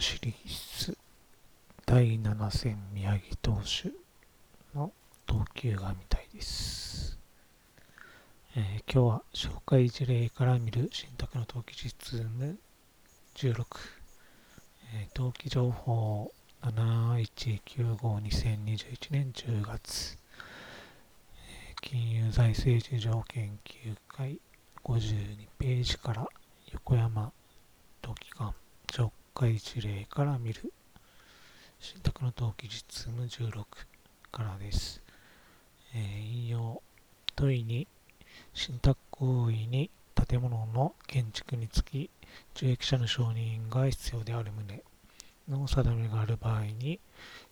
シリーズ第7戦宮城投手の投球が見たいです、えー、今日は紹介事例から見る新宅の投機実務16、えー、投機情報7195-2021年10月、えー、金融財政事情研究会52ページから横山投機官紹介事例から見る。信託の登記実務16からです。えー、引用。問いに信託行為に建物の建築につき受益者の承認が必要である旨。の定めがある場合に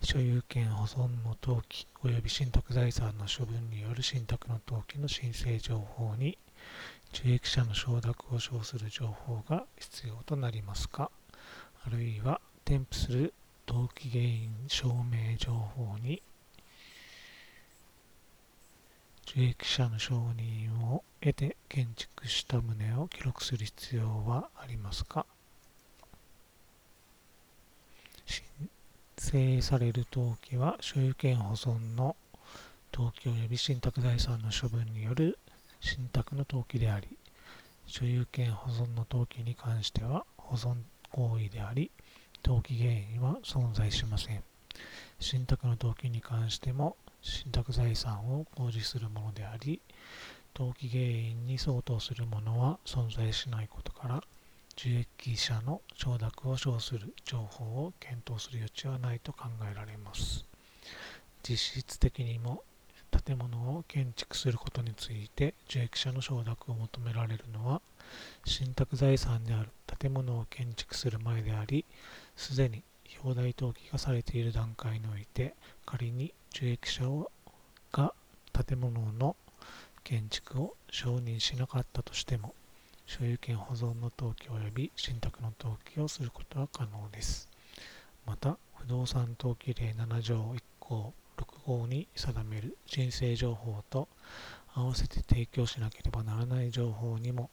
所有権保存の登記及び信託財産の処分による信託の登記の申請情報に受益者の承諾を称する情報が必要となりますか？あるいは添付する登記原因証明情報に受益者の承認を得て建築した旨を記録する必要はありますか？申請される登記は所有権保存の登記及び信託財産の処分による信託の登記であり所有権保存の登記に関しては保存行為であり、登記原因は存在しません。信託の登記に関しても、信託財産を公示するものであり、登記原因に相当するものは存在しないことから、受益者の承諾を称する情報を検討する余地はないと考えられます。実質的にも建物を建築することについて受益者の承諾を求められるのは信託財産である建物を建築する前でありすでに表題登記がされている段階において仮に受益者が建物の建築を承認しなかったとしても所有権保存の登記及び信託の登記をすることは可能です。また不動産登記例7条1項6号に定める申請情報と合わせて提供しなければならない情報にも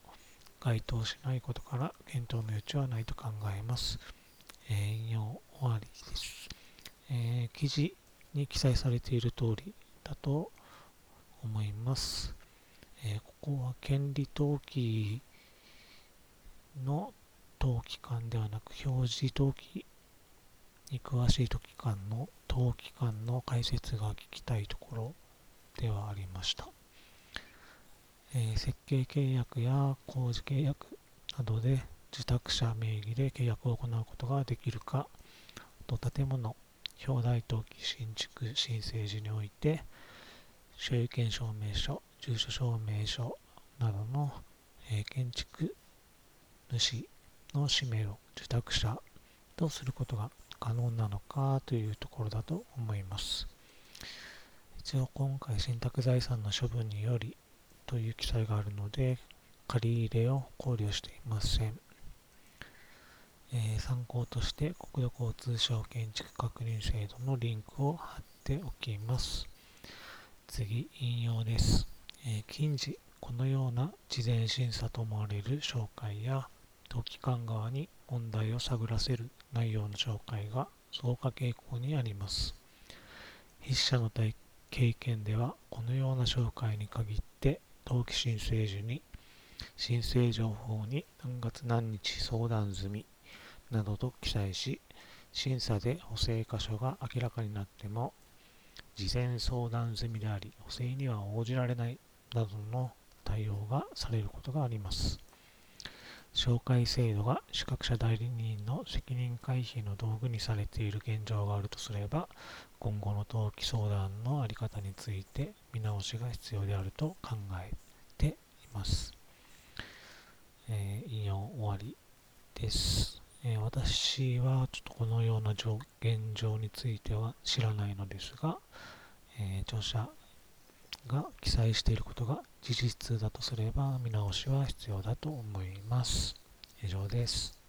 該当しないことから検討の余地はないと考えます。えー、引用終わりです、えー、記事に記載されている通りだと思います。えー、ここは権利登記の登記官ではなく表示登記に詳しい登記官の登記官の解説が聞きたいところではありました。えー、設計契約や工事契約などで受託者名義で契約を行うことができるか、と建物、表題登記新築申請時において、所有権証明書、住所証明書などの、えー、建築主の氏名を受託者とすることが可能なのかというところだと思います。一応今回信託財産の処分によりという記載があるので借り入れを考慮していません。えー、参考として国土交通省建築確認制度のリンクを貼っておきます。次、引用です。えー、近時、このような事前審査と思われる紹介や登記官側に問題を探らせる内容の紹介が増加傾向にあります。筆者の経験では、このような紹介に限って登記申請時に申請情報に何月何日相談済みなどと記載し、審査で補正箇所が明らかになっても、事前相談済みであり、補正には応じられないなどの対応がされることがあります。紹介制度が資格者代理人の責任回避の道具にされている現状があるとすれば、今後の登記相談の在り方について見直しが必要であると考えています。えー、引用終わりです、えー、私はちょっとこのような現状については知らないのですが、えー、著者が記載していることが事実だとすれば見直しは必要だと思います。以上です。